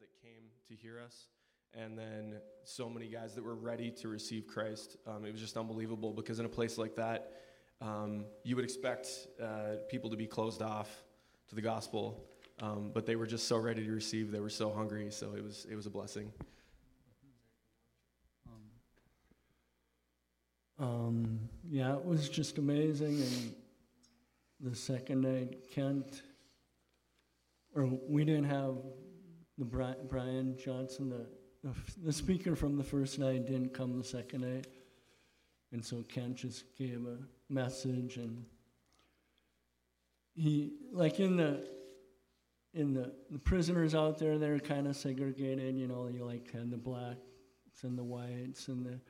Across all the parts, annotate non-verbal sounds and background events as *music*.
that came to hear us, and then so many guys that were ready to receive Christ. Um, it was just unbelievable because in a place like that, um, you would expect uh, people to be closed off to the gospel, um, but they were just so ready to receive. They were so hungry, so it was it was a blessing. Um, yeah, it was just amazing. And the second night, Kent, or we didn't have the Brian Johnson, the, the, speaker from the first night didn't come the second night. And so Kent just gave a message and he like in the in the, the prisoners out there they're kind of segregated you know you like had the blacks and the whites and the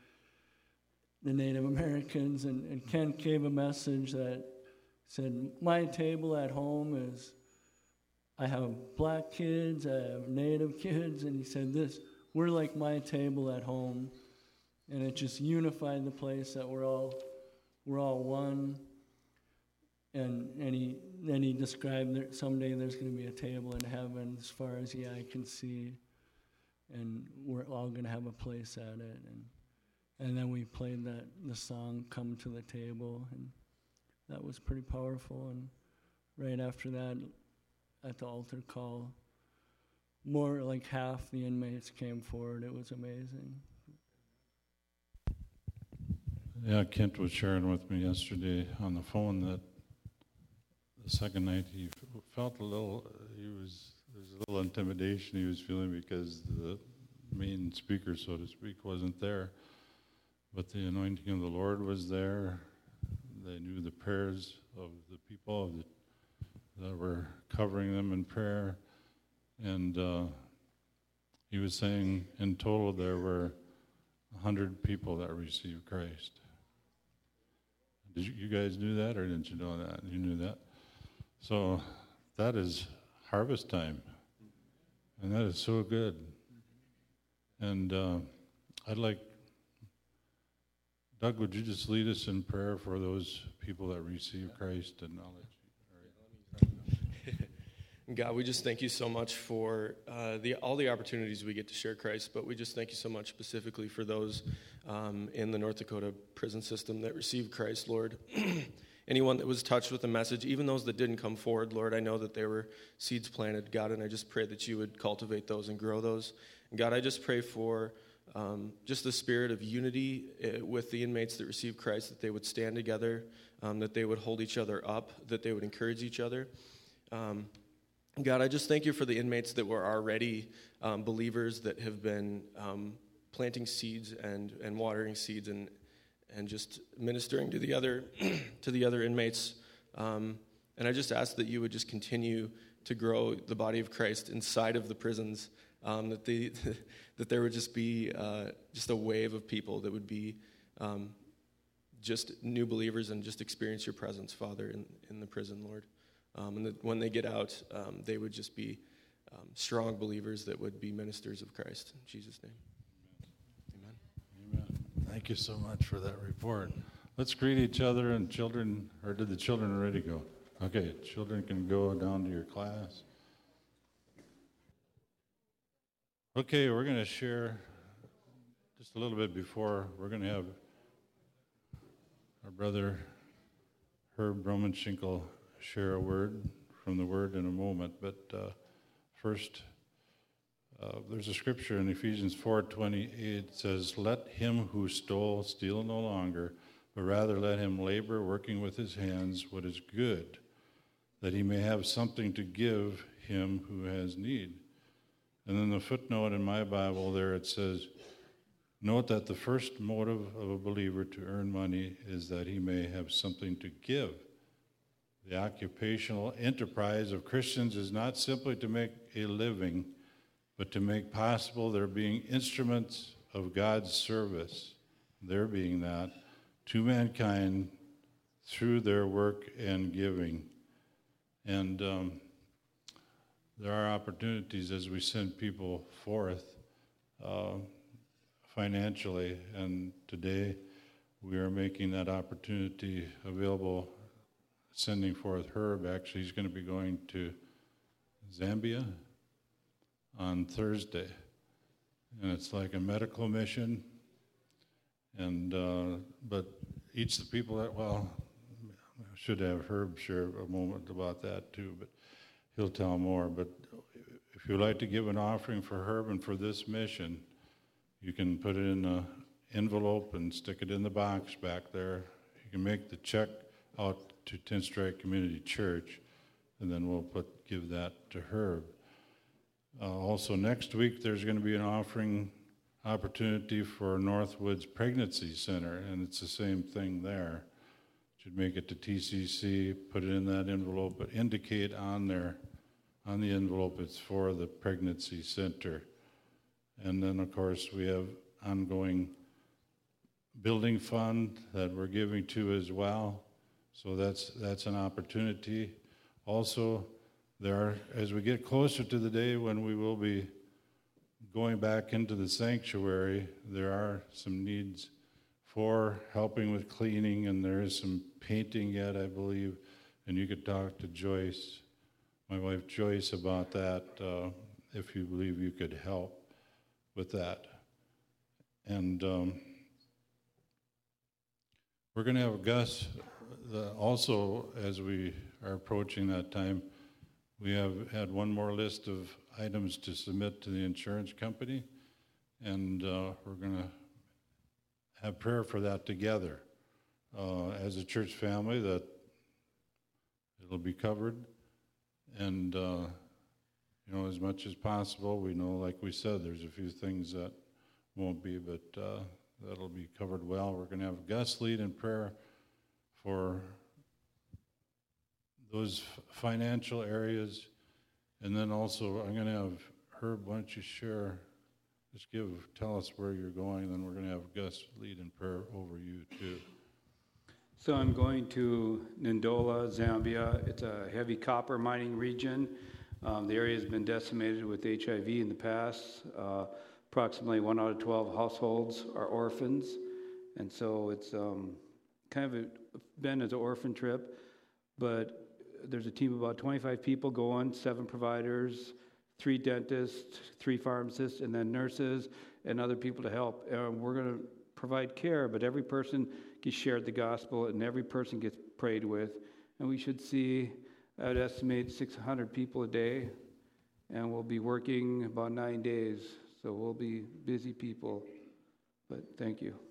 the Native Americans, and, and Kent gave a message that said, My table at home is I have black kids, I have Native kids, and he said, This, we're like my table at home. And it just unified the place that we're all we're all one. And and he then he described that someday there's gonna be a table in heaven as far as the eye can see. And we're all gonna have a place at it. And and then we played that the song "Come to the Table," and that was pretty powerful. And right after that, at the altar call, more like half the inmates came forward. It was amazing. Yeah, Kent was sharing with me yesterday on the phone that the second night he felt a little, he was, there's a little intimidation he was feeling because the main speaker, so to speak, wasn't there. But the anointing of the Lord was there. They knew the prayers of the people of the, that were covering them in prayer. And uh, he was saying in total there were 100 people that received Christ. Did you, you guys knew that or didn't you know that? You knew that. So that is harvest time. And that is so good. And uh, I'd like Doug, would you just lead us in prayer for those people that receive Christ and knowledge? God, we just thank you so much for uh, the, all the opportunities we get to share Christ, but we just thank you so much specifically for those um, in the North Dakota prison system that received Christ, Lord. *clears throat* Anyone that was touched with the message, even those that didn't come forward, Lord, I know that there were seeds planted, God, and I just pray that you would cultivate those and grow those. And God, I just pray for um, just the spirit of unity uh, with the inmates that receive Christ, that they would stand together, um, that they would hold each other up, that they would encourage each other. Um, God, I just thank you for the inmates that were already um, believers that have been um, planting seeds and, and watering seeds and, and just ministering to the other, *clears throat* to the other inmates. Um, and I just ask that you would just continue to grow the body of Christ inside of the prisons um, that, they, *laughs* that there would just be uh, just a wave of people that would be um, just new believers and just experience your presence, Father, in, in the prison, Lord. Um, and that when they get out, um, they would just be um, strong believers that would be ministers of Christ. In Jesus' name. Amen. Amen. Thank you so much for that report. Let's greet each other and children, or did the children already go? Okay, children can go down to your class. Okay, we're going to share just a little bit before we're going to have our brother Herb Romanshinkel share a word from the Word in a moment. But uh, first, uh, there's a scripture in Ephesians 4:28 says, "Let him who stole steal no longer, but rather let him labor, working with his hands what is good, that he may have something to give him who has need." And then the footnote in my Bible there it says, Note that the first motive of a believer to earn money is that he may have something to give. The occupational enterprise of Christians is not simply to make a living, but to make possible their being instruments of God's service, their being that, to mankind through their work and giving. And um, there are opportunities as we send people forth uh, financially, and today we are making that opportunity available, sending forth Herb. Actually, he's going to be going to Zambia on Thursday. And it's like a medical mission. And, uh, but each of the people that, well, should have Herb share a moment about that too, but he'll tell more. But if you'd like to give an offering for Herb and for this mission, you can put it in an envelope and stick it in the box back there. You can make the check out to Tenstrike Community Church, and then we'll put give that to Herb. Uh, also, next week there's going to be an offering opportunity for Northwoods Pregnancy Center, and it's the same thing there. Should make it to TCC, put it in that envelope, but indicate on there, on the envelope, it's for the pregnancy center. And then, of course, we have ongoing building fund that we're giving to as well. So that's that's an opportunity. Also, there are as we get closer to the day when we will be going back into the sanctuary, there are some needs for helping with cleaning, and there is some painting yet, I believe. And you could talk to Joyce, my wife Joyce, about that uh, if you believe you could help with that. And um, we're going to have Gus the, also, as we are approaching that time, we have had one more list of items to submit to the insurance company, and uh, we're going to have prayer for that together. Uh, as a church family that it'll be covered and uh, you know as much as possible we know like we said there's a few things that won't be but uh, that'll be covered well. We're going to have gus lead in prayer for those financial areas and then also, I'm going to have Herb, why don't you share, just give, tell us where you're going, then we're going to have Gus lead in prayer over you too. So I'm going to Ndola, Zambia. It's a heavy copper mining region. Um, the area has been decimated with HIV in the past. Uh, approximately one out of 12 households are orphans. And so it's um, kind of a, been as an orphan trip, but there's a team of about 25 people going, seven providers, three dentists, three pharmacists, and then nurses and other people to help. And we're going to provide care, but every person gets shared the gospel and every person gets prayed with. And we should see, I would estimate, 600 people a day. And we'll be working about nine days. So we'll be busy people. But thank you.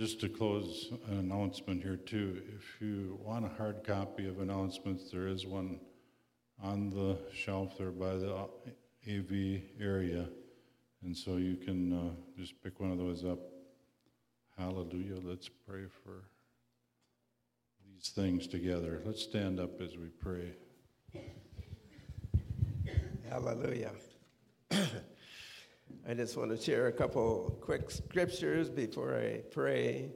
Just to close, an announcement here too. If you want a hard copy of announcements, there is one on the shelf there by the AV area. And so you can uh, just pick one of those up. Hallelujah. Let's pray for these things together. Let's stand up as we pray. Hallelujah. *clears throat* I just want to share a couple quick scriptures before I pray.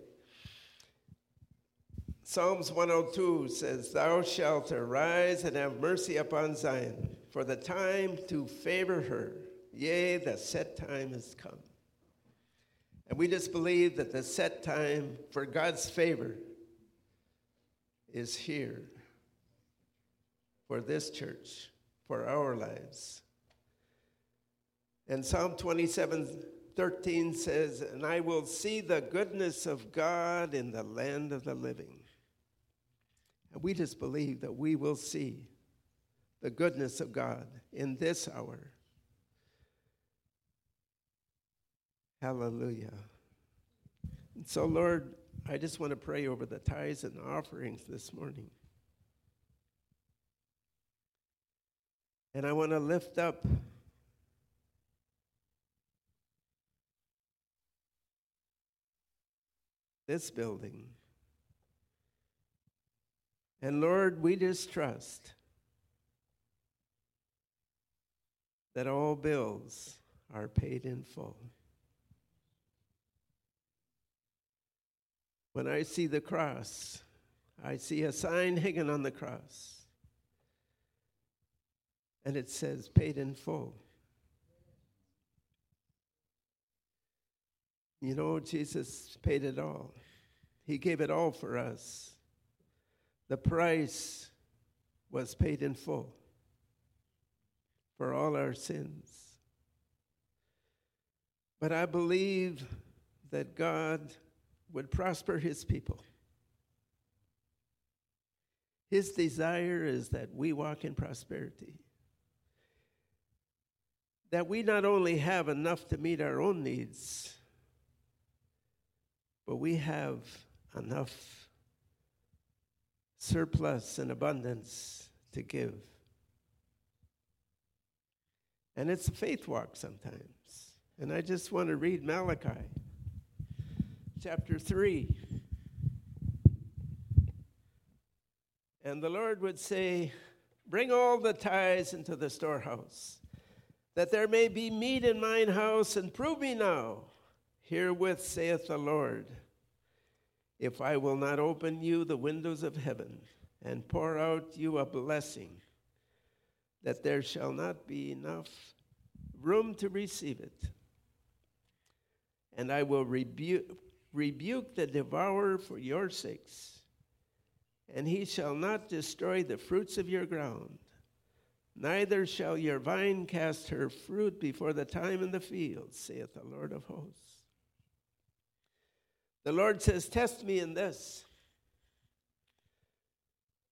Psalms 102 says, Thou shalt arise and have mercy upon Zion, for the time to favor her, yea, the set time has come. And we just believe that the set time for God's favor is here for this church, for our lives. And Psalm 27 13 says, And I will see the goodness of God in the land of the living. And we just believe that we will see the goodness of God in this hour. Hallelujah. And so, Lord, I just want to pray over the tithes and offerings this morning. And I want to lift up this building. And Lord, we just trust that all bills are paid in full. When I see the cross, I see a sign hanging on the cross, and it says paid in full. You know, Jesus paid it all. He gave it all for us. The price was paid in full. for all our sins. But I believe that God would prosper his people. His desire is that we walk in prosperity. That we not only have enough to meet our own needs, but we have enough surplus and abundance to give. And it's a faith walk sometimes. And I just want to read Malachi chapter 3. And the Lord would say, Bring all the tithes into the storehouse, that there may be meat in mine house, and prove me now. Herewith saith the Lord, if I will not open you the windows of heaven and pour out you a blessing, that there shall not be enough room to receive it. And I will rebuke, rebuke the devourer for your sakes, and he shall not destroy the fruits of your ground. Neither shall your vine cast her fruit before the time in the field, saith the Lord of hosts. The Lord says, Test me in this.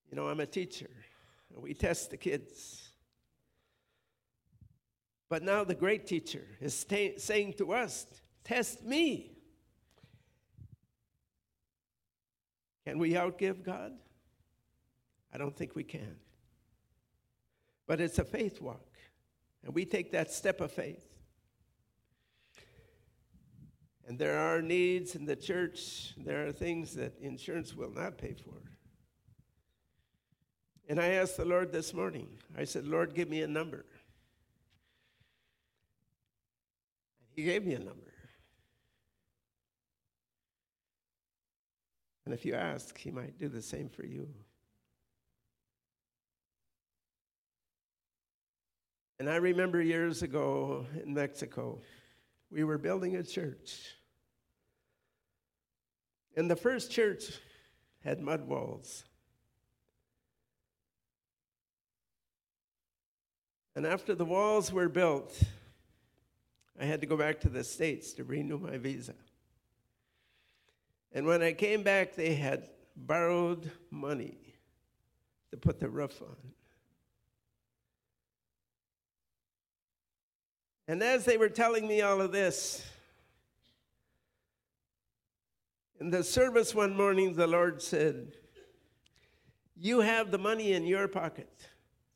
You know, I'm a teacher. We test the kids. But now the great teacher is sta- saying to us, Test me. Can we outgive God? I don't think we can. But it's a faith walk, and we take that step of faith. And there are needs in the church, there are things that insurance will not pay for. And I asked the Lord this morning, I said, Lord, give me a number. And He gave me a number. And if you ask, He might do the same for you. And I remember years ago in Mexico, we were building a church. And the first church had mud walls. And after the walls were built, I had to go back to the States to renew my visa. And when I came back, they had borrowed money to put the roof on. And as they were telling me all of this, in the service one morning, the Lord said, You have the money in your pocket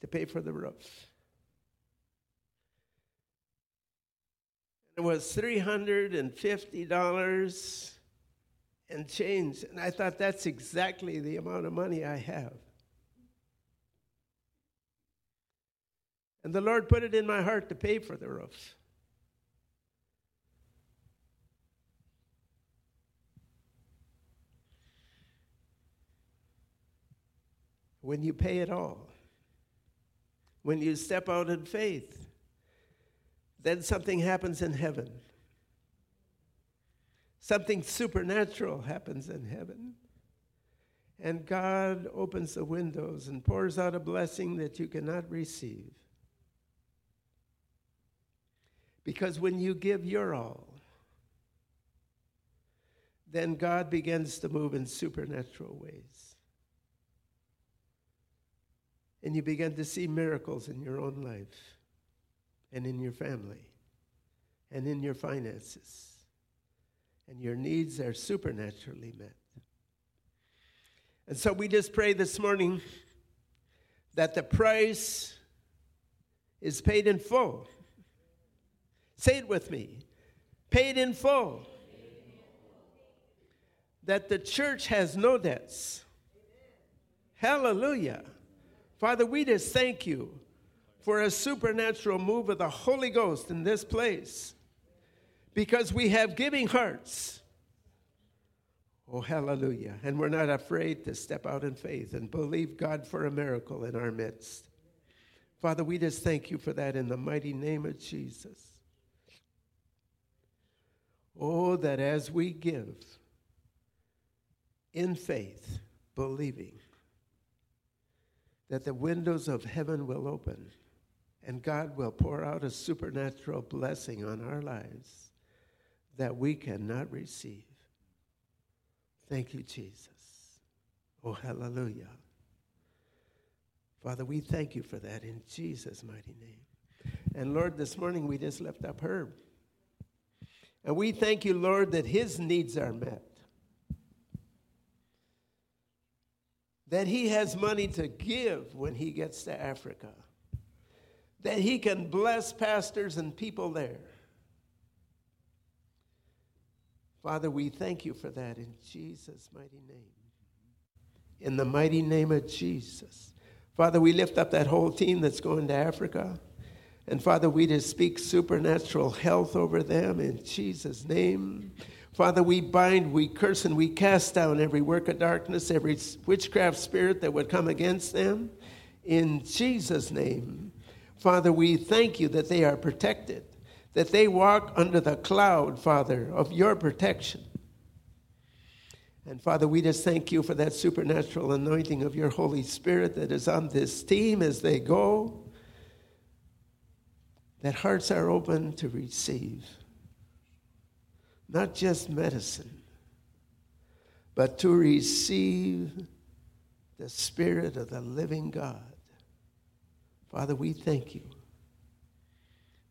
to pay for the roof. It was $350 and change. And I thought that's exactly the amount of money I have. And the Lord put it in my heart to pay for the roof. When you pay it all, when you step out in faith, then something happens in heaven. Something supernatural happens in heaven. And God opens the windows and pours out a blessing that you cannot receive. Because when you give your all, then God begins to move in supernatural ways. And you begin to see miracles in your own life and in your family and in your finances. And your needs are supernaturally met. And so we just pray this morning that the price is paid in full Say it with me. Paid in full. That the church has no debts. Hallelujah. Father, we just thank you for a supernatural move of the Holy Ghost in this place because we have giving hearts. Oh, hallelujah. And we're not afraid to step out in faith and believe God for a miracle in our midst. Father, we just thank you for that in the mighty name of Jesus. Oh, that as we give in faith, believing that the windows of heaven will open And God will pour out a supernatural blessing on our lives that we cannot receive. Thank you, Jesus. Oh, hallelujah. Father, we thank you for that in Jesus' mighty name. And Lord, this morning we just lift up Herb. And we thank you, Lord, that his needs are met. That he has money to give when he gets to Africa. That he can bless pastors and people there. Father, we thank you for that in Jesus' mighty name. In the mighty name of Jesus. Father, we lift up that whole team that's going to Africa. And Father, we just speak supernatural health over them in Jesus' name. Father, we bind, we curse, and we cast down every work of darkness, every witchcraft spirit that would come against them in Jesus' name. Father, we thank you that they are protected, that they walk under the cloud, Father, of your protection. And Father, we just thank you for that supernatural anointing of your Holy Spirit that is on this team as they go, that hearts are open to receive not just medicine, but to receive the Spirit of the living God. Father, we thank you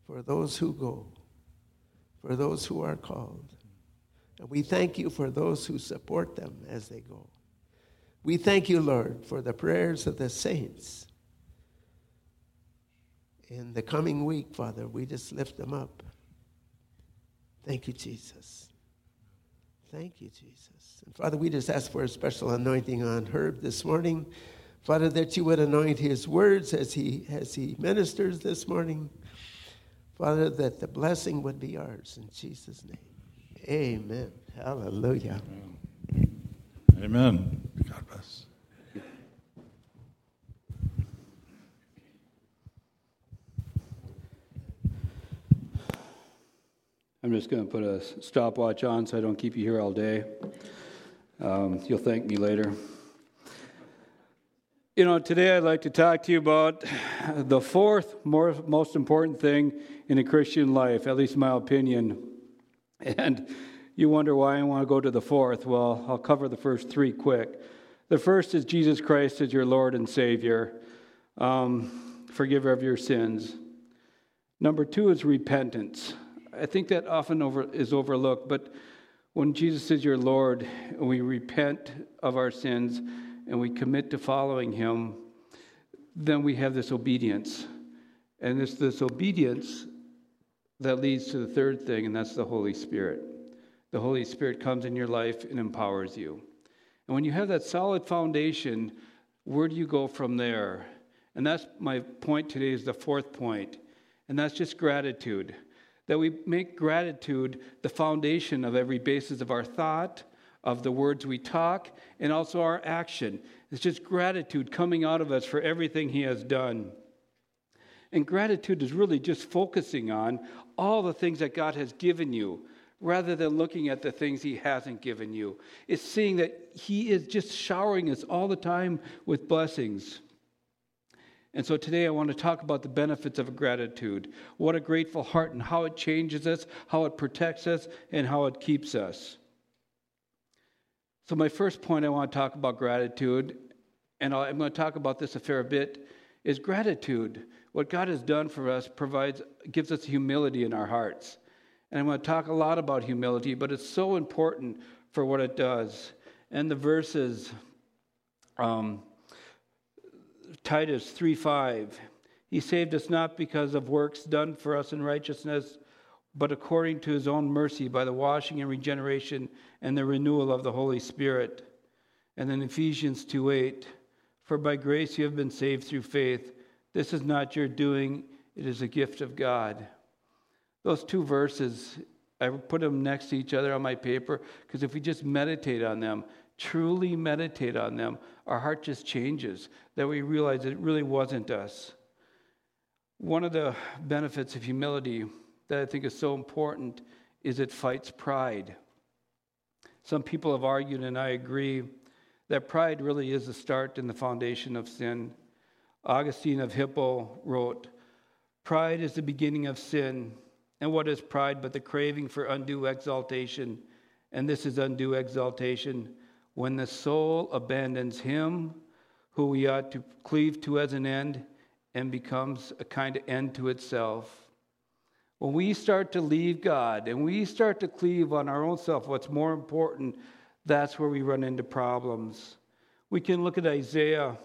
for those who go, for those who are called. And we thank you for those who support them as they go. We thank you, Lord, for the prayers of the saints. In the coming week, Father, we just lift them up. Thank you, Jesus. Thank you, Jesus. And Father, we just ask for a special anointing on Herb this morning. Father, that you would anoint his words as he, as he ministers this morning. Father, that the blessing would be ours in Jesus' name. Amen. Hallelujah. Amen. God bless. I'm just going to put a stopwatch on so I don't keep you here all day. Um, you'll thank me later. You know, today I'd like to talk to you about the fourth more, most important thing in a Christian life, at least my opinion. And you wonder why I want to go to the fourth. Well, I'll cover the first three quick. The first is Jesus Christ as your Lord and Savior, um, forgiver of your sins. Number two is repentance. I think that often over, is overlooked, but when Jesus is your Lord and we repent of our sins and we commit to following Him, then we have this obedience. And it's this obedience that leads to the third thing, and that's the Holy Spirit. The Holy Spirit comes in your life and empowers you. And when you have that solid foundation, where do you go from there? And that's my point today is the fourth point, and that's just gratitude. That we make gratitude the foundation of every basis of our thought, of the words we talk, and also our action. It's just gratitude coming out of us for everything He has done. And gratitude is really just focusing on all the things that God has given you rather than looking at the things He hasn't given you. It's seeing that He is just showering us all the time with blessings. And so today I want to talk about the benefits of gratitude. What a grateful heart and how it changes us, how it protects us, and how it keeps us. So, my first point I want to talk about gratitude, and I'm going to talk about this a fair bit, is gratitude. What God has done for us provides, gives us humility in our hearts. And I'm going to talk a lot about humility, but it's so important for what it does. And the verses, um, Titus 3 5, he saved us not because of works done for us in righteousness, but according to his own mercy by the washing and regeneration and the renewal of the Holy Spirit. And then Ephesians 2 8, for by grace you have been saved through faith. This is not your doing, it is a gift of God. Those two verses, I put them next to each other on my paper because if we just meditate on them, truly meditate on them, our heart just changes, that we realize it really wasn't us. One of the benefits of humility that I think is so important is it fights pride. Some people have argued, and I agree, that pride really is the start and the foundation of sin. Augustine of Hippo wrote, Pride is the beginning of sin. And what is pride but the craving for undue exaltation? And this is undue exaltation when the soul abandons him who we ought to cleave to as an end and becomes a kind of end to itself. When we start to leave God and we start to cleave on our own self, what's more important, that's where we run into problems. We can look at Isaiah.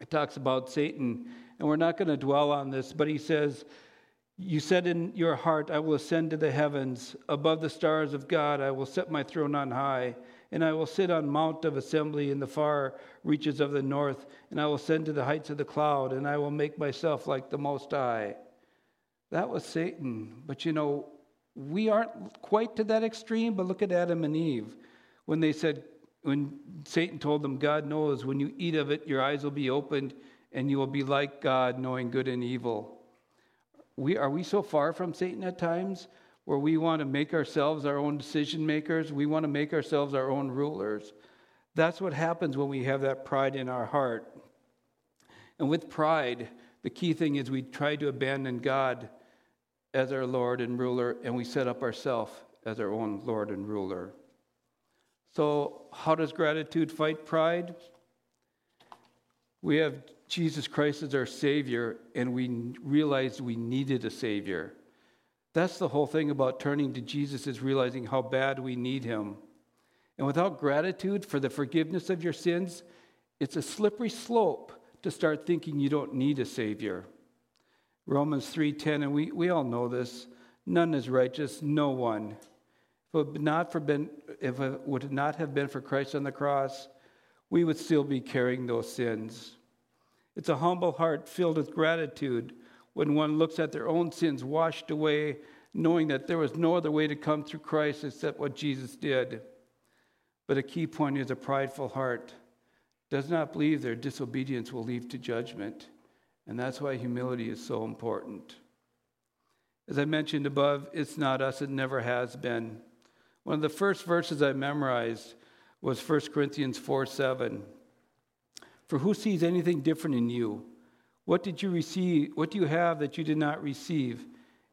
It talks about Satan, and we're not going to dwell on this, but he says, You said in your heart, I will ascend to the heavens. Above the stars of God, I will set my throne on high and I will sit on mount of assembly in the far reaches of the north, and I will send to the heights of the cloud, and I will make myself like the Most High. That was Satan. But you know, we aren't quite to that extreme, but look at Adam and Eve. When they said, when Satan told them, God knows, when you eat of it, your eyes will be opened, and you will be like God, knowing good and evil. We, are we so far from Satan at times where we want to make ourselves our own decision makers, we want to make ourselves our own rulers. That's what happens when we have that pride in our heart. And with pride, the key thing is we try to abandon God as our Lord and ruler, and we set up ourselves as our own Lord and ruler. So, how does gratitude fight pride? We have Jesus Christ as our Savior, and we realized we needed a Savior. That's the whole thing about turning to Jesus is realizing how bad we need him. And without gratitude for the forgiveness of your sins, it's a slippery slope to start thinking you don't need a savior. Romans 3:10 and we, we all know this, none is righteous, no one. If it, not for been, if it would not have been for Christ on the cross, we would still be carrying those sins. It's a humble heart filled with gratitude when one looks at their own sins washed away, knowing that there was no other way to come through Christ except what Jesus did. But a key point is a prideful heart does not believe their disobedience will lead to judgment. And that's why humility is so important. As I mentioned above, it's not us, it never has been. One of the first verses I memorized was 1 Corinthians 4 7. For who sees anything different in you? What did you receive? What do you have that you did not receive?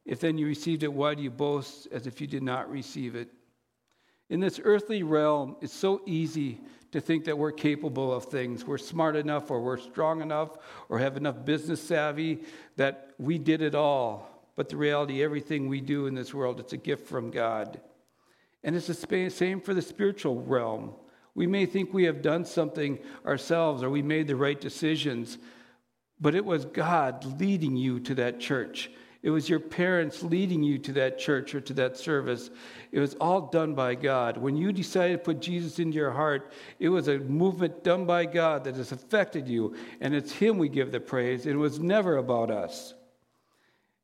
If then you received it, why do you boast as if you did not receive it? In this earthly realm, it's so easy to think that we're capable of things. We're smart enough, or we're strong enough, or have enough business savvy that we did it all. But the reality, everything we do in this world, it's a gift from God. And it's the same for the spiritual realm. We may think we have done something ourselves or we made the right decisions, but it was God leading you to that church. It was your parents leading you to that church or to that service. It was all done by God. When you decided to put Jesus into your heart, it was a movement done by God that has affected you. And it's Him we give the praise. It was never about us.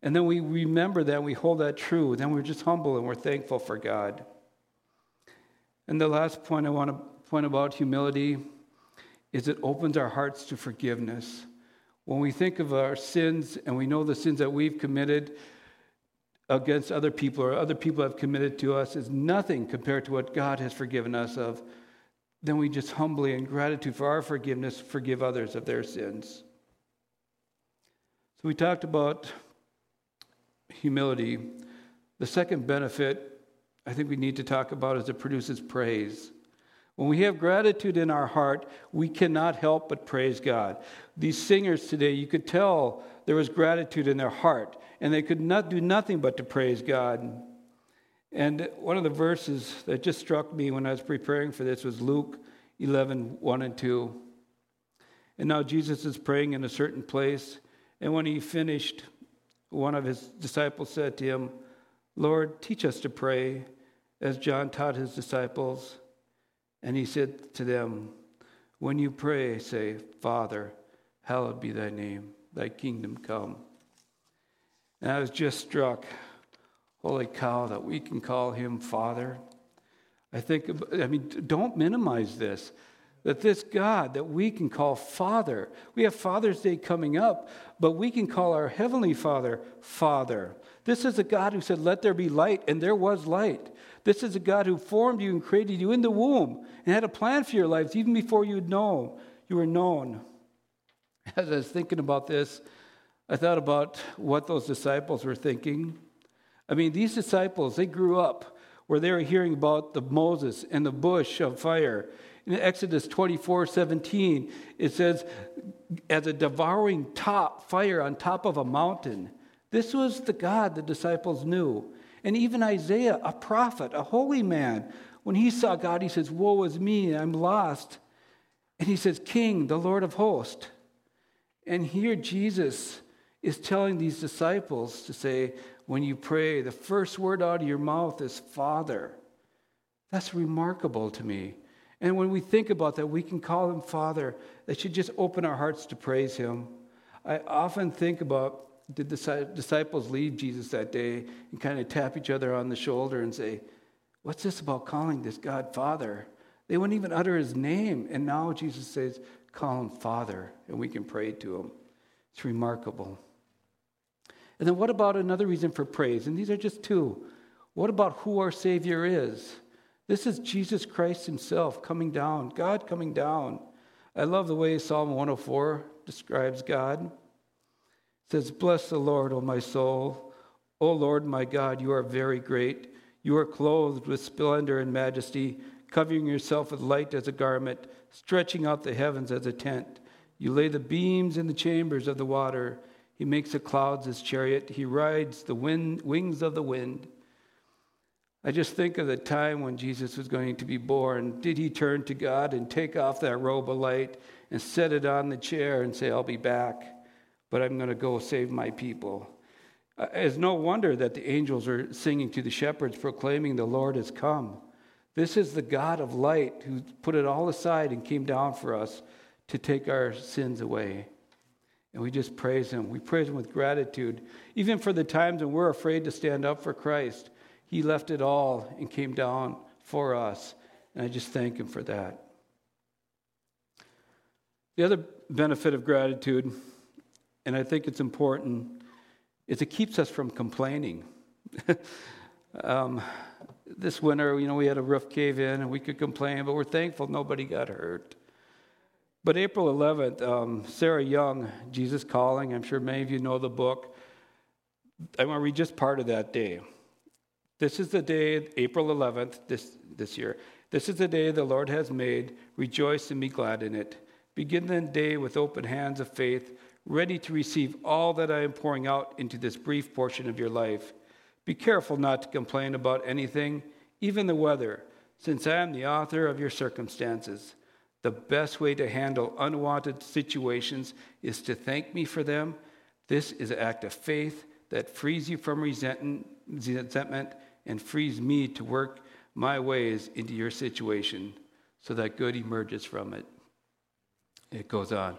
And then we remember that, we hold that true. Then we're just humble and we're thankful for God. And the last point I want to point about humility is it opens our hearts to forgiveness. When we think of our sins and we know the sins that we've committed against other people or other people have committed to us is nothing compared to what God has forgiven us of, then we just humbly, in gratitude for our forgiveness, forgive others of their sins. So we talked about humility. The second benefit I think we need to talk about is it produces praise. When we have gratitude in our heart, we cannot help but praise God. These singers today, you could tell there was gratitude in their heart, and they could not do nothing but to praise God. And one of the verses that just struck me when I was preparing for this was Luke 11 1 and 2. And now Jesus is praying in a certain place, and when he finished, one of his disciples said to him, Lord, teach us to pray as John taught his disciples. And he said to them, When you pray, say, Father, hallowed be thy name, thy kingdom come. And I was just struck, holy cow, that we can call him Father. I think, I mean, don't minimize this. That this God that we can call Father, we have Father's Day coming up, but we can call our Heavenly Father Father. This is a God who said, Let there be light, and there was light. This is a God who formed you and created you in the womb and had a plan for your lives even before you know you were known. *laughs* As I was thinking about this, I thought about what those disciples were thinking. I mean, these disciples, they grew up where they were hearing about the Moses and the bush of fire. In Exodus 24 17, it says, as a devouring top fire on top of a mountain. This was the God the disciples knew. And even Isaiah, a prophet, a holy man, when he saw God, he says, Woe is me, I'm lost. And he says, King, the Lord of hosts. And here Jesus is telling these disciples to say, when you pray, the first word out of your mouth is Father. That's remarkable to me. And when we think about that, we can call him Father. That should just open our hearts to praise him. I often think about did the disciples leave Jesus that day and kind of tap each other on the shoulder and say, What's this about calling this God Father? They wouldn't even utter his name. And now Jesus says, Call him Father, and we can pray to him. It's remarkable. And then what about another reason for praise? And these are just two. What about who our Savior is? This is Jesus Christ Himself coming down, God coming down. I love the way Psalm 104 describes God. It says, Bless the Lord, O my soul. O Lord my God, you are very great. You are clothed with splendor and majesty, covering yourself with light as a garment, stretching out the heavens as a tent. You lay the beams in the chambers of the water. He makes the clouds his chariot. He rides the wind, wings of the wind. I just think of the time when Jesus was going to be born. Did he turn to God and take off that robe of light and set it on the chair and say, I'll be back, but I'm going to go save my people? Uh, it's no wonder that the angels are singing to the shepherds, proclaiming, The Lord has come. This is the God of light who put it all aside and came down for us to take our sins away. And we just praise Him. We praise Him with gratitude. Even for the times when we're afraid to stand up for Christ, He left it all and came down for us. And I just thank Him for that. The other benefit of gratitude, and I think it's important, is it keeps us from complaining. *laughs* um, this winter, you know, we had a roof cave in and we could complain, but we're thankful nobody got hurt. But April 11th, um, Sarah Young, Jesus Calling, I'm sure many of you know the book. I want to read just part of that day. This is the day, April 11th, this, this year. This is the day the Lord has made. Rejoice and be glad in it. Begin the day with open hands of faith, ready to receive all that I am pouring out into this brief portion of your life. Be careful not to complain about anything, even the weather, since I am the author of your circumstances. The best way to handle unwanted situations is to thank me for them. This is an act of faith that frees you from resentment and frees me to work my ways into your situation so that good emerges from it. It goes on.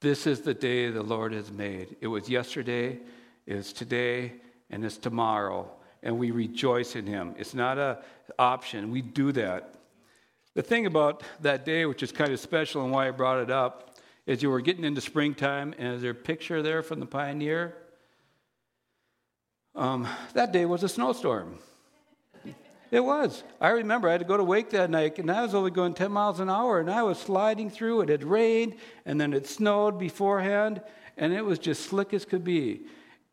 This is the day the Lord has made. It was yesterday, it is today, and it's tomorrow. And we rejoice in Him. It's not an option. We do that. The thing about that day, which is kind of special and why I brought it up, is you were getting into springtime, and is there a picture there from the Pioneer? Um, that day was a snowstorm. It was. I remember I had to go to Wake that night, and I was only going 10 miles an hour, and I was sliding through. It had rained, and then it snowed beforehand, and it was just slick as could be.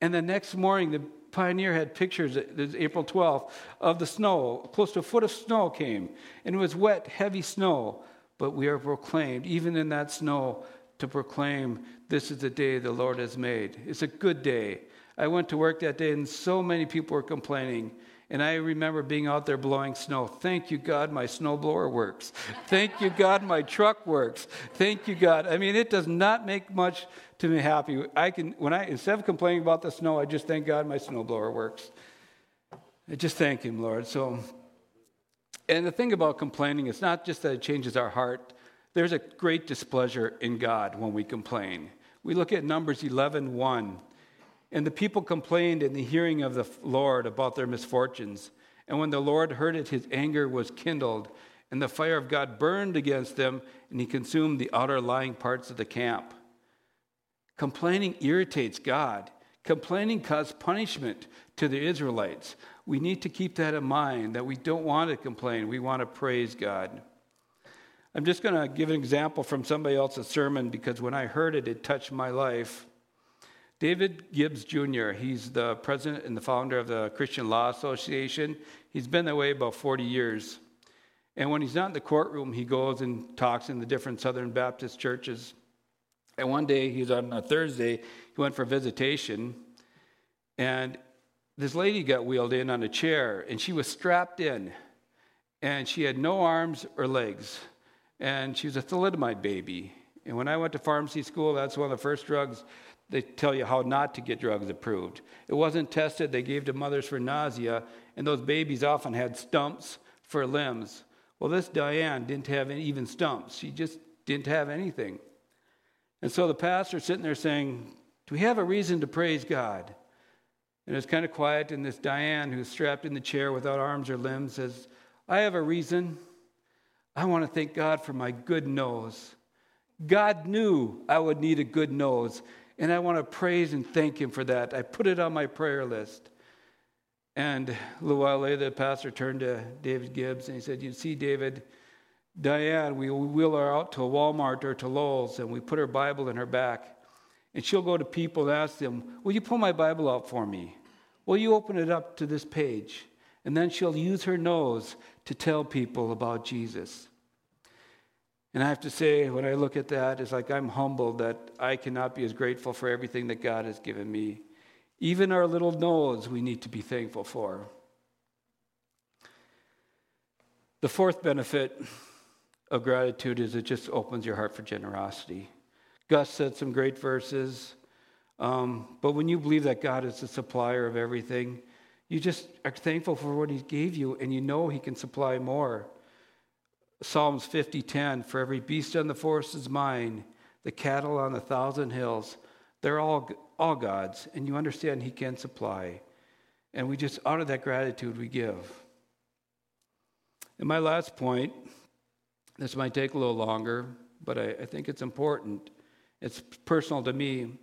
And the next morning, the Pioneer had pictures, it was April 12th, of the snow. Close to a foot of snow came, and it was wet, heavy snow. But we are proclaimed, even in that snow, to proclaim this is the day the Lord has made. It's a good day. I went to work that day, and so many people were complaining. And I remember being out there blowing snow. Thank you, God, my snowblower works. Thank you, God, my truck works. Thank you, God. I mean, it does not make much to me happy. I can, when I, instead of complaining about the snow, I just thank God my snowblower works. I just thank Him, Lord. So, and the thing about complaining, it's not just that it changes our heart. There's a great displeasure in God when we complain. We look at Numbers 11 1. And the people complained in the hearing of the Lord about their misfortunes. And when the Lord heard it, his anger was kindled, and the fire of God burned against them, and he consumed the outer lying parts of the camp. Complaining irritates God. Complaining caused punishment to the Israelites. We need to keep that in mind that we don't want to complain, we want to praise God. I'm just going to give an example from somebody else's sermon because when I heard it, it touched my life. David Gibbs Jr., he's the president and the founder of the Christian Law Association. He's been that way about 40 years. And when he's not in the courtroom, he goes and talks in the different Southern Baptist churches. And one day, he was on a Thursday, he went for visitation, and this lady got wheeled in on a chair, and she was strapped in, and she had no arms or legs, and she was a thalidomide baby. And when I went to pharmacy school, that's one of the first drugs they tell you how not to get drugs approved. It wasn't tested, they gave to mothers for nausea, and those babies often had stumps for limbs. Well, this Diane didn't have any, even stumps, she just didn't have anything. And so the pastor's sitting there saying, Do we have a reason to praise God? And it's kind of quiet, and this Diane, who's strapped in the chair without arms or limbs, says, I have a reason. I want to thank God for my good nose. God knew I would need a good nose, and I want to praise and thank Him for that. I put it on my prayer list. And a little while later, the pastor turned to David Gibbs and he said, You see, David, Diane, we wheel her out to Walmart or to Lowe's and we put her Bible in her back. And she'll go to people and ask them, Will you pull my Bible out for me? Will you open it up to this page? And then she'll use her nose to tell people about Jesus. And I have to say, when I look at that, it's like I'm humbled that I cannot be as grateful for everything that God has given me. Even our little nose, we need to be thankful for. The fourth benefit of gratitude is it just opens your heart for generosity. Gus said some great verses, um, but when you believe that God is the supplier of everything, you just are thankful for what He gave you, and you know He can supply more. Psalms 50:10 For every beast on the forest is mine, the cattle on a thousand hills. They're all all God's, and you understand He can supply. And we just out of that gratitude we give. And my last point, this might take a little longer, but I, I think it's important. It's personal to me,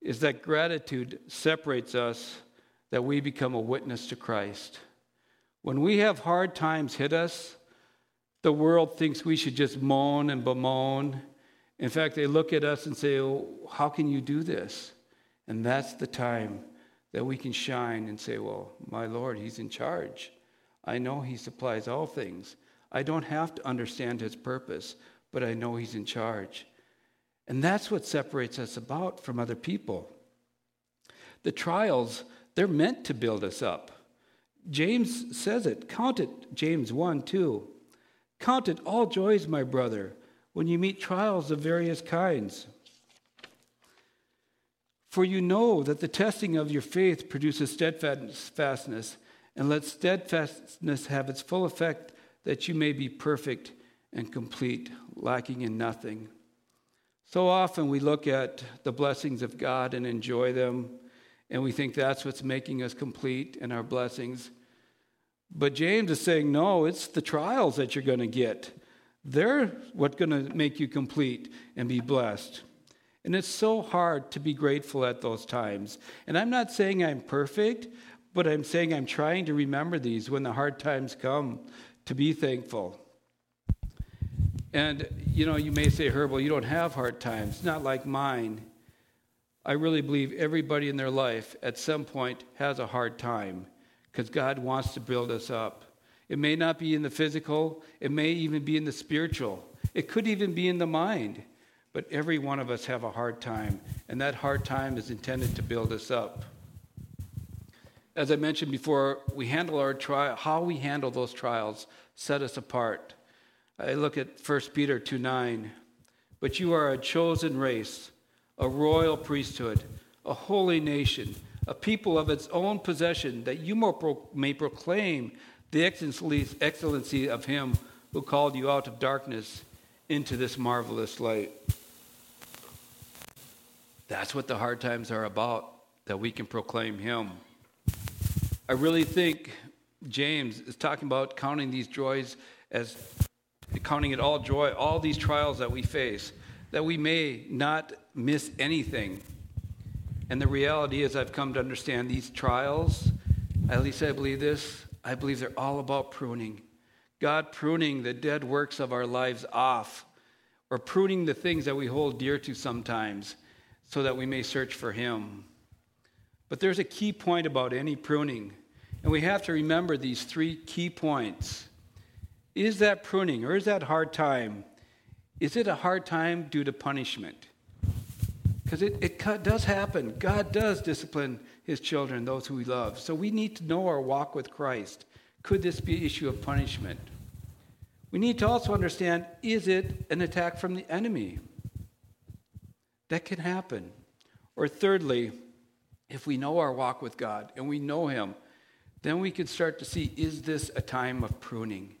is that gratitude separates us that we become a witness to Christ. When we have hard times hit us, the world thinks we should just moan and bemoan. In fact, they look at us and say, oh, How can you do this? And that's the time that we can shine and say, Well, my Lord, He's in charge. I know He supplies all things. I don't have to understand His purpose, but I know He's in charge. And that's what separates us about from other people. The trials, they're meant to build us up. James says it. Count it, James 1 2. Count it all joys, my brother, when you meet trials of various kinds. For you know that the testing of your faith produces steadfastness, and let steadfastness have its full effect, that you may be perfect and complete, lacking in nothing. So often we look at the blessings of God and enjoy them, and we think that's what's making us complete in our blessings. But James is saying, no, it's the trials that you're going to get. They're what's going to make you complete and be blessed. And it's so hard to be grateful at those times. And I'm not saying I'm perfect, but I'm saying I'm trying to remember these when the hard times come to be thankful. And, you know, you may say, Herbal, you don't have hard times. Not like mine. I really believe everybody in their life at some point has a hard time because God wants to build us up. It may not be in the physical, it may even be in the spiritual, it could even be in the mind. But every one of us have a hard time, and that hard time is intended to build us up. As I mentioned before, we handle our trial, how we handle those trials set us apart. I look at 1 Peter 2 9. But you are a chosen race, a royal priesthood, a holy nation a people of its own possession, that you may proclaim the excellency of him who called you out of darkness into this marvelous light. That's what the hard times are about, that we can proclaim him. I really think James is talking about counting these joys as counting it all joy, all these trials that we face, that we may not miss anything and the reality is, I've come to understand these trials, at least I believe this, I believe they're all about pruning. God pruning the dead works of our lives off, or pruning the things that we hold dear to sometimes, so that we may search for Him. But there's a key point about any pruning, and we have to remember these three key points. Is that pruning or is that hard time? Is it a hard time due to punishment? Because it, it does happen. God does discipline his children, those who he loves. So we need to know our walk with Christ. Could this be an issue of punishment? We need to also understand is it an attack from the enemy? That can happen. Or thirdly, if we know our walk with God and we know Him, then we can start to see is this a time of pruning?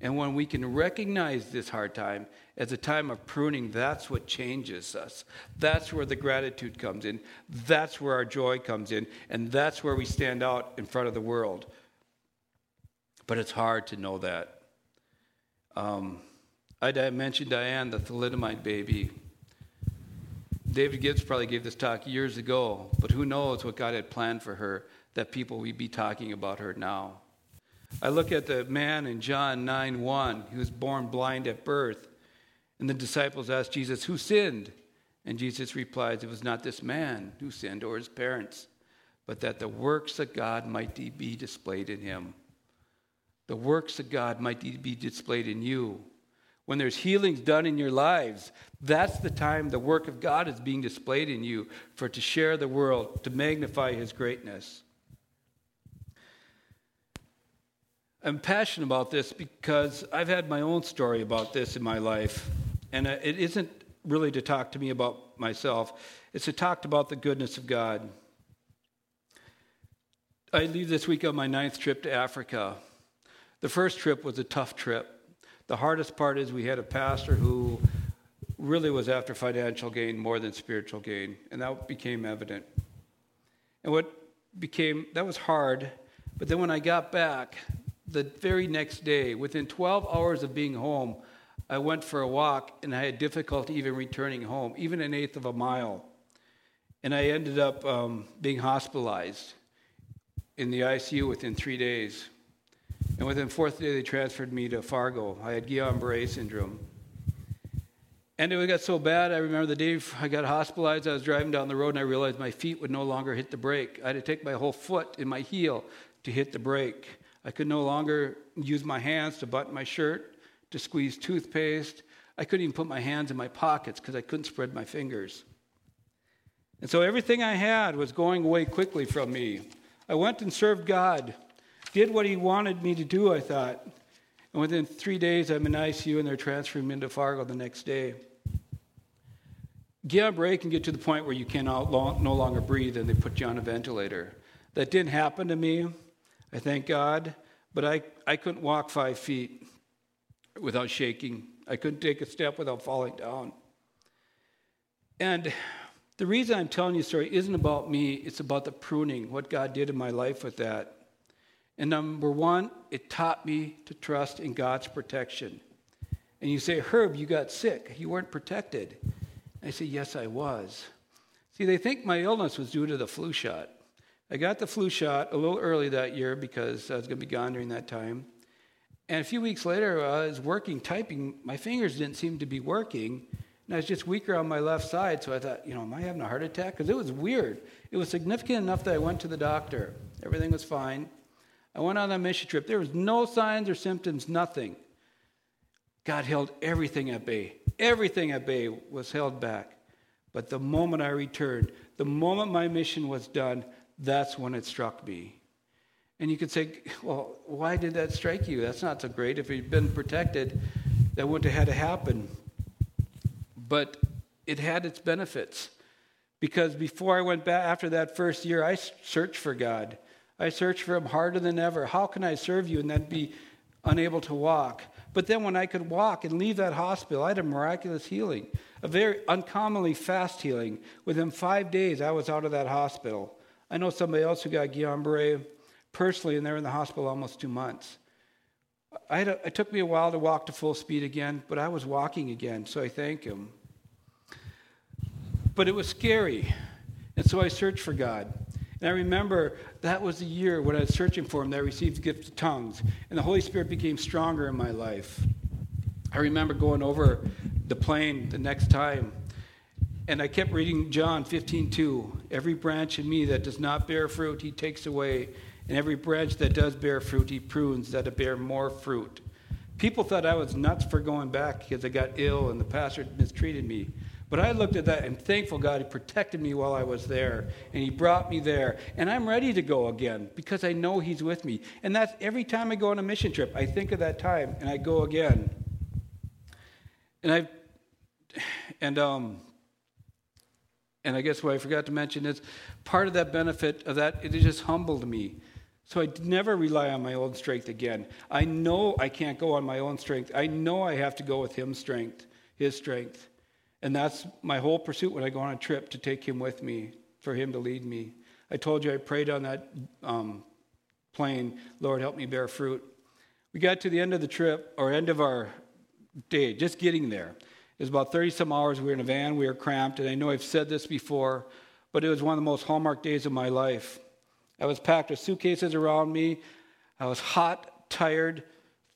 And when we can recognize this hard time as a time of pruning, that's what changes us. That's where the gratitude comes in. That's where our joy comes in. And that's where we stand out in front of the world. But it's hard to know that. Um, I mentioned Diane, the thalidomide baby. David Gibbs probably gave this talk years ago, but who knows what God had planned for her that people would be talking about her now. I look at the man in John 9 1 who was born blind at birth, and the disciples asked Jesus, Who sinned? And Jesus replies, It was not this man who sinned or his parents, but that the works of God might be displayed in him. The works of God might be displayed in you. When there's healings done in your lives, that's the time the work of God is being displayed in you for to share the world, to magnify his greatness. I'm passionate about this because I've had my own story about this in my life. And uh, it isn't really to talk to me about myself, it's to talk about the goodness of God. I leave this week on my ninth trip to Africa. The first trip was a tough trip. The hardest part is we had a pastor who really was after financial gain more than spiritual gain, and that became evident. And what became, that was hard, but then when I got back, the very next day, within 12 hours of being home, I went for a walk and I had difficulty even returning home, even an eighth of a mile. And I ended up um, being hospitalized in the ICU within three days. And within fourth day, they transferred me to Fargo. I had Guillain-Barré syndrome. And it got so bad, I remember the day I got hospitalized, I was driving down the road and I realized my feet would no longer hit the brake. I had to take my whole foot and my heel to hit the brake. I could no longer use my hands to button my shirt, to squeeze toothpaste. I couldn't even put my hands in my pockets because I couldn't spread my fingers. And so everything I had was going away quickly from me. I went and served God, did what He wanted me to do, I thought. And within three days, I'm in ICU and they're transferring me into Fargo the next day. Guillain-Barré can get to the point where you can no longer breathe and they put you on a ventilator. That didn't happen to me. I thank God, but I, I couldn't walk five feet without shaking. I couldn't take a step without falling down. And the reason I'm telling you the story isn't about me, it's about the pruning, what God did in my life with that. And number one, it taught me to trust in God's protection. And you say, Herb, you got sick. You weren't protected. I say, Yes, I was. See, they think my illness was due to the flu shot. I got the flu shot a little early that year because I was going to be gone during that time. And a few weeks later, I was working, typing. My fingers didn't seem to be working. And I was just weaker on my left side. So I thought, you know, am I having a heart attack? Because it was weird. It was significant enough that I went to the doctor. Everything was fine. I went on a mission trip. There was no signs or symptoms, nothing. God held everything at bay. Everything at bay was held back. But the moment I returned, the moment my mission was done, that's when it struck me. And you could say, well, why did that strike you? That's not so great. If you'd been protected, that wouldn't have had to happen. But it had its benefits. Because before I went back, after that first year, I searched for God. I searched for Him harder than ever. How can I serve you and then be unable to walk? But then when I could walk and leave that hospital, I had a miraculous healing, a very uncommonly fast healing. Within five days, I was out of that hospital. I know somebody else who got Guillain-Barré personally, and they're in the hospital almost two months. I a, it took me a while to walk to full speed again, but I was walking again, so I thank him. But it was scary, and so I searched for God. And I remember that was the year when I was searching for Him that I received the gift of tongues, and the Holy Spirit became stronger in my life. I remember going over the plane the next time And I kept reading John 15, 2. Every branch in me that does not bear fruit, he takes away. And every branch that does bear fruit, he prunes that it bear more fruit. People thought I was nuts for going back because I got ill and the pastor mistreated me. But I looked at that and thankful God, He protected me while I was there and He brought me there. And I'm ready to go again because I know He's with me. And that's every time I go on a mission trip, I think of that time and I go again. And I, *sighs* and, um, and I guess what I forgot to mention is part of that benefit of that, it just humbled me. So I never rely on my own strength again. I know I can't go on my own strength. I know I have to go with His strength, His strength. And that's my whole pursuit when I go on a trip to take Him with me, for Him to lead me. I told you I prayed on that um, plane, Lord, help me bear fruit. We got to the end of the trip, or end of our day, just getting there. It was about 30 some hours. We were in a van, we were cramped, and I know I've said this before, but it was one of the most hallmark days of my life. I was packed with suitcases around me. I was hot, tired,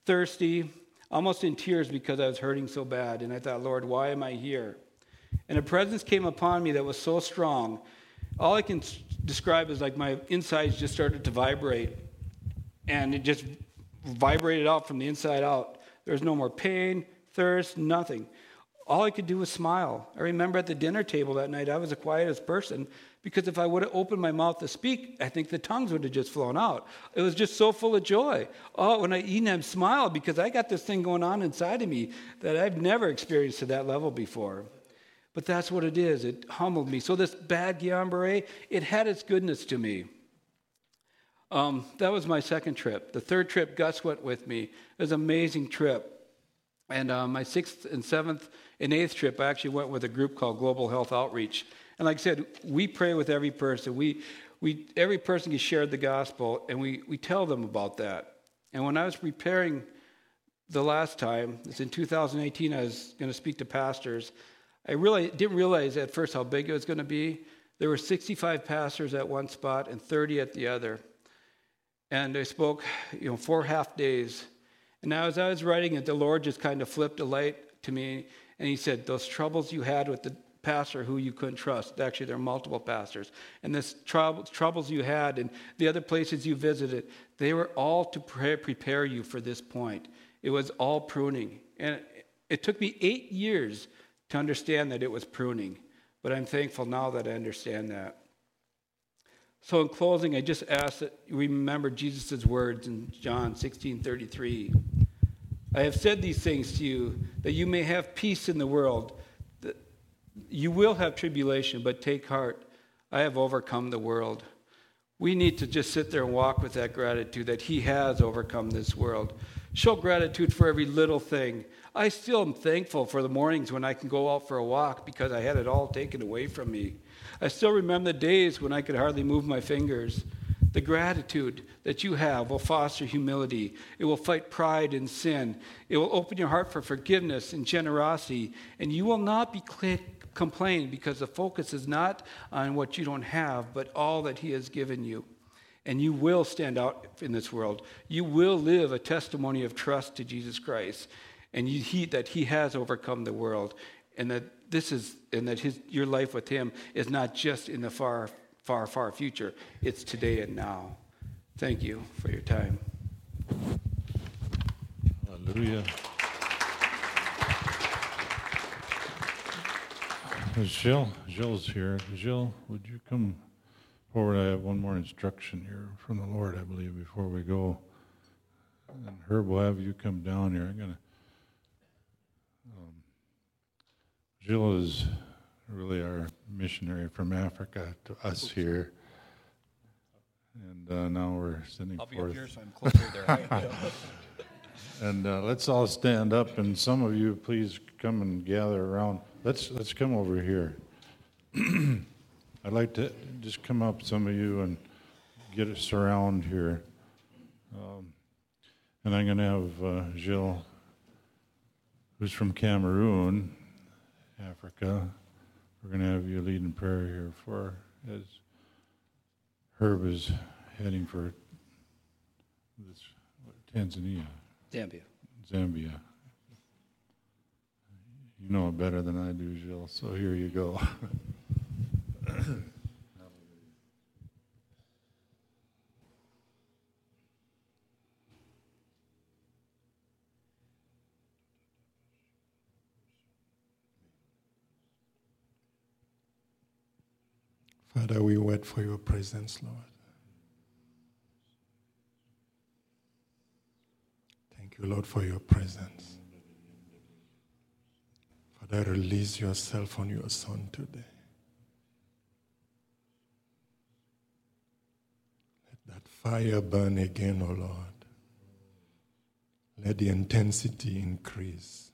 thirsty, almost in tears because I was hurting so bad. And I thought, Lord, why am I here? And a presence came upon me that was so strong. All I can describe is like my insides just started to vibrate. And it just vibrated out from the inside out. There was no more pain, thirst, nothing. All I could do was smile. I remember at the dinner table that night, I was the quietest person because if I would have opened my mouth to speak, I think the tongues would have just flown out. It was just so full of joy. Oh, when I eat and smile because I got this thing going on inside of me that I've never experienced to that level before. But that's what it is. It humbled me. So this bad Guillain-Barré, it had its goodness to me. Um, that was my second trip. The third trip, Gus went with me. It was an amazing trip. And uh, my sixth and seventh and eighth trip, I actually went with a group called Global Health Outreach. And like I said, we pray with every person. We, we, every person gets shared the gospel, and we, we tell them about that. And when I was preparing the last time, it's in 2018, I was going to speak to pastors. I really didn't realize at first how big it was going to be. There were 65 pastors at one spot and 30 at the other. And I spoke, you know, four half days. And now as I was writing it, the Lord just kind of flipped a light to me, and He said, "Those troubles you had with the pastor who you couldn't trust. Actually, there are multiple pastors. And this troubles you had and the other places you visited, they were all to prepare you for this point. It was all pruning. And it took me eight years to understand that it was pruning. But I'm thankful now that I understand that. So in closing, I just ask that you remember Jesus' words in John 16 33. I have said these things to you that you may have peace in the world. You will have tribulation, but take heart. I have overcome the world. We need to just sit there and walk with that gratitude that He has overcome this world. Show gratitude for every little thing. I still am thankful for the mornings when I can go out for a walk because I had it all taken away from me. I still remember the days when I could hardly move my fingers. The gratitude that you have will foster humility. It will fight pride and sin. It will open your heart for forgiveness and generosity. And you will not be complain because the focus is not on what you don't have, but all that He has given you. And you will stand out in this world. You will live a testimony of trust to Jesus Christ, and you, he, that He has overcome the world, and that this is, and that his, your life with Him is not just in the far, far, far future. It's today and now. Thank you for your time. Hallelujah. Jill, Jill's here. Jill, would you come forward? I have one more instruction here from the Lord, I believe, before we go. And Herb will have you come down here. I'm gonna. Um, Jill is really our missionary from Africa to us here. And uh, now we're sending I'll be forth. up here, so I'm closer there. *laughs* *laughs* And uh, let's all stand up, and some of you, please come and gather around. Let's let's come over here. *clears throat* I'd like to just come up, some of you, and get us around here. Um, and I'm going to have uh, Jill, who's from Cameroon, Africa. We're going to have you lead in prayer here for as Herb is heading for this Tanzania. Zambia. Zambia. You know it better than I do, Jill, so here you go. *laughs* For your presence, Lord. Thank you, Lord, for your presence. Father, release yourself on your son today. Let that fire burn again, O oh Lord. Let the intensity increase.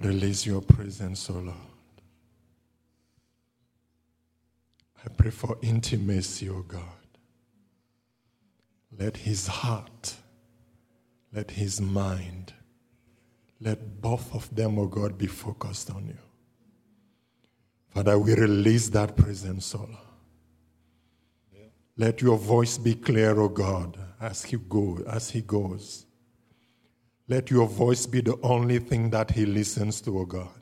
Release your presence, O oh Lord. I pray for intimacy, O oh God. Let his heart, let his mind, let both of them, O oh God, be focused on you. Father, we release that presence, Lord. Let your voice be clear, O oh God, as he go, as he goes. Let your voice be the only thing that he listens to, O God.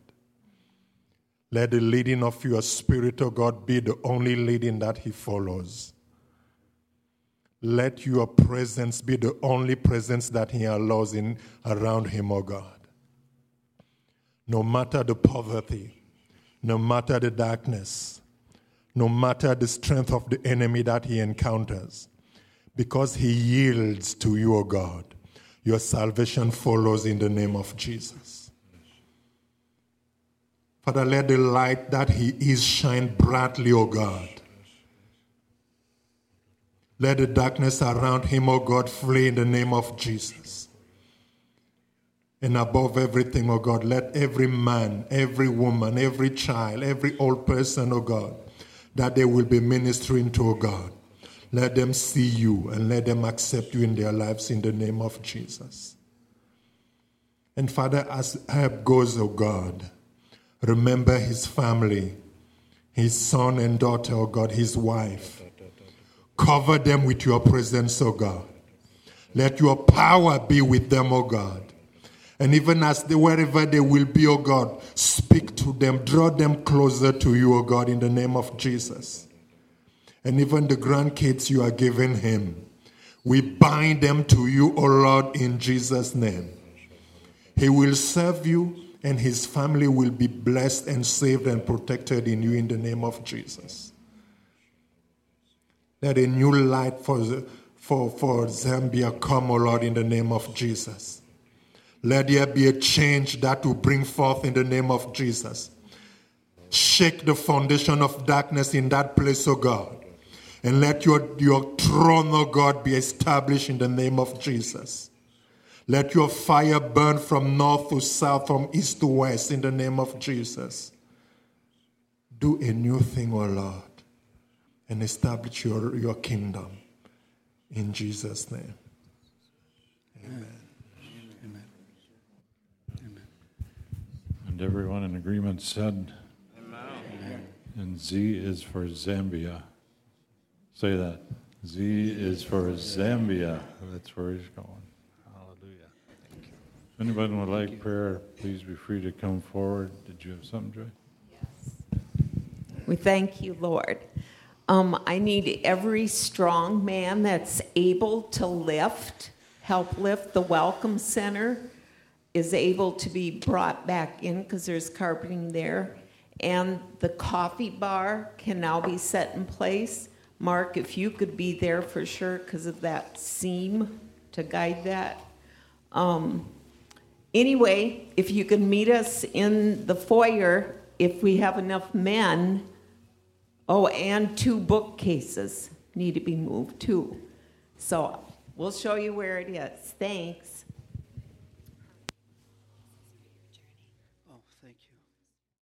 Let the leading of your Spirit, O oh God, be the only leading that He follows. Let your presence be the only presence that He allows in around Him, O oh God. No matter the poverty, no matter the darkness, no matter the strength of the enemy that He encounters, because He yields to you, O oh God, your salvation follows in the name of Jesus. Father, let the light that He is shine brightly, O God. Let the darkness around Him, O God, flee in the name of Jesus. And above everything, O God, let every man, every woman, every child, every old person, O God, that they will be ministering to, O God, let them see you and let them accept you in their lives in the name of Jesus. And Father, as help goes, O God, Remember his family, his son and daughter, oh God, his wife. Cover them with your presence, oh God. Let your power be with them, oh God. And even as they, wherever they will be, oh God, speak to them, draw them closer to you, oh God, in the name of Jesus. And even the grandkids you are giving him, we bind them to you, oh Lord, in Jesus' name. He will serve you and his family will be blessed and saved and protected in you in the name of Jesus. Let a new light for, for, for Zambia come, O oh Lord, in the name of Jesus. Let there be a change that will bring forth in the name of Jesus. Shake the foundation of darkness in that place, O oh God. And let your, your throne, O oh God, be established in the name of Jesus. Let your fire burn from north to south, from east to west, in the name of Jesus. Do a new thing, O Lord, and establish your, your kingdom. In Jesus' name. Amen. Amen. Amen. And everyone in agreement said, Amen. And Z is for Zambia. Say that. Z is for Zambia. That's where he's going. Anybody would like prayer, please be free to come forward. Did you have something, Joy? Yes. We thank you, Lord. Um, I need every strong man that's able to lift, help lift the Welcome Center, is able to be brought back in because there's carpeting there. And the coffee bar can now be set in place. Mark, if you could be there for sure because of that seam to guide that. Um, Anyway, if you can meet us in the foyer, if we have enough men, oh, and two bookcases need to be moved too. So we'll show you where it is. Thanks.